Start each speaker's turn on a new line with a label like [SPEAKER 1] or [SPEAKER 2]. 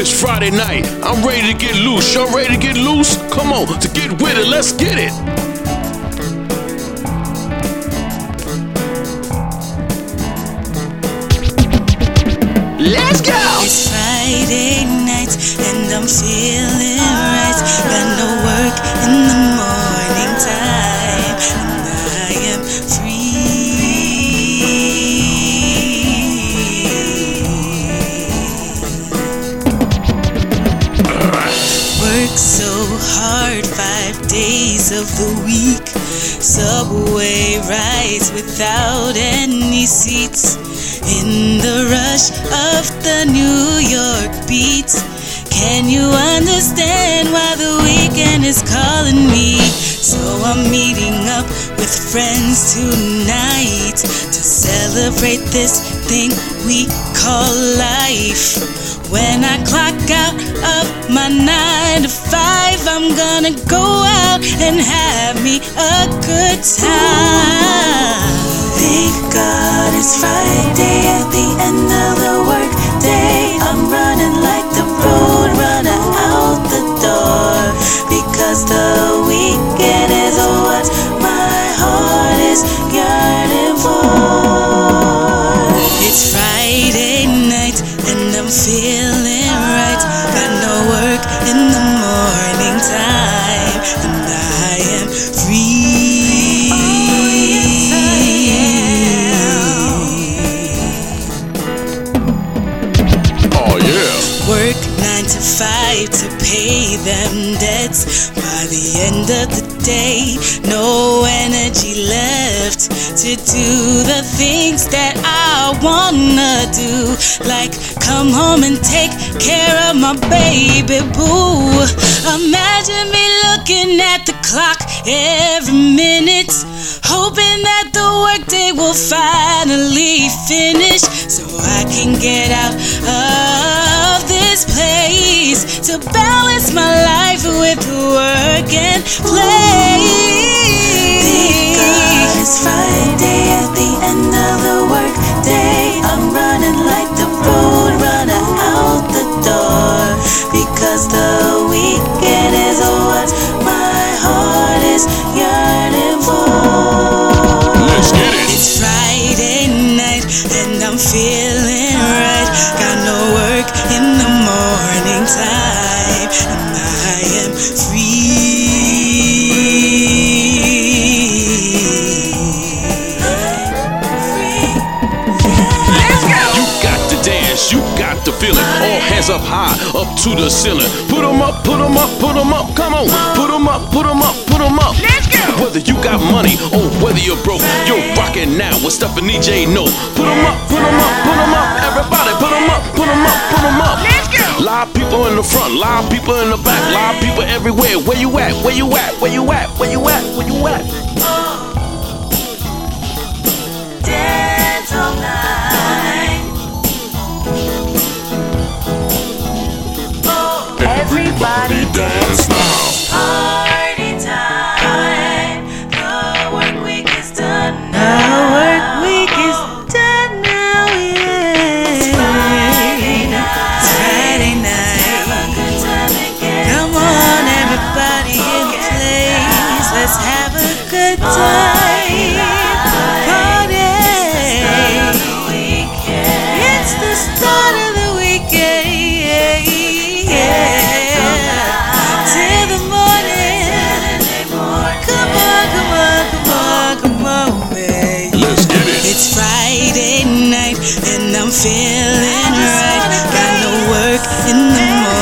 [SPEAKER 1] It's Friday night. I'm ready to get loose. Y'all ready to get loose? Come on, to get with it. Let's get it. Let's go.
[SPEAKER 2] It's Friday night and I'm feeling right. Got no so hard five days of the week. Subway rides without any seats. In the rush of the New York beat, can you understand why the weekend is calling me? So I'm meeting up friends tonight to celebrate this thing we call life. When I clock out of my nine to five, I'm gonna go out and have me a good time. Thank God it's Friday at the end of in the morning time and I am free.
[SPEAKER 1] Oh yeah.
[SPEAKER 2] Work nine to five to pay them debts. By the end of the day, no energy left to do the things that I wanna do, like come home and take care of my baby boo. Imagine me looking at the clock every minute, hoping that the workday will finally finish, so I can get out of this place to balance my life with work and play.
[SPEAKER 1] You got to feel it. All hands up high, up to the ceiling. Put 'em up, put 'em up, put 'em up. Come on, put 'em up, put 'em up, put 'em up. Let's go. Whether you got money or whether you're broke, you're rocking now with Stephanie Jeannot. Put 'em up, put 'em up, put 'em up. Everybody, put 'em up, put 'em up, put 'em up. Let's go. Live people in the front, live people in the back, live people everywhere. Where you at? Where you at? Where you at? Where you at? Where you at? Everybody dance now.
[SPEAKER 2] Feeling right. Got no work in the morning.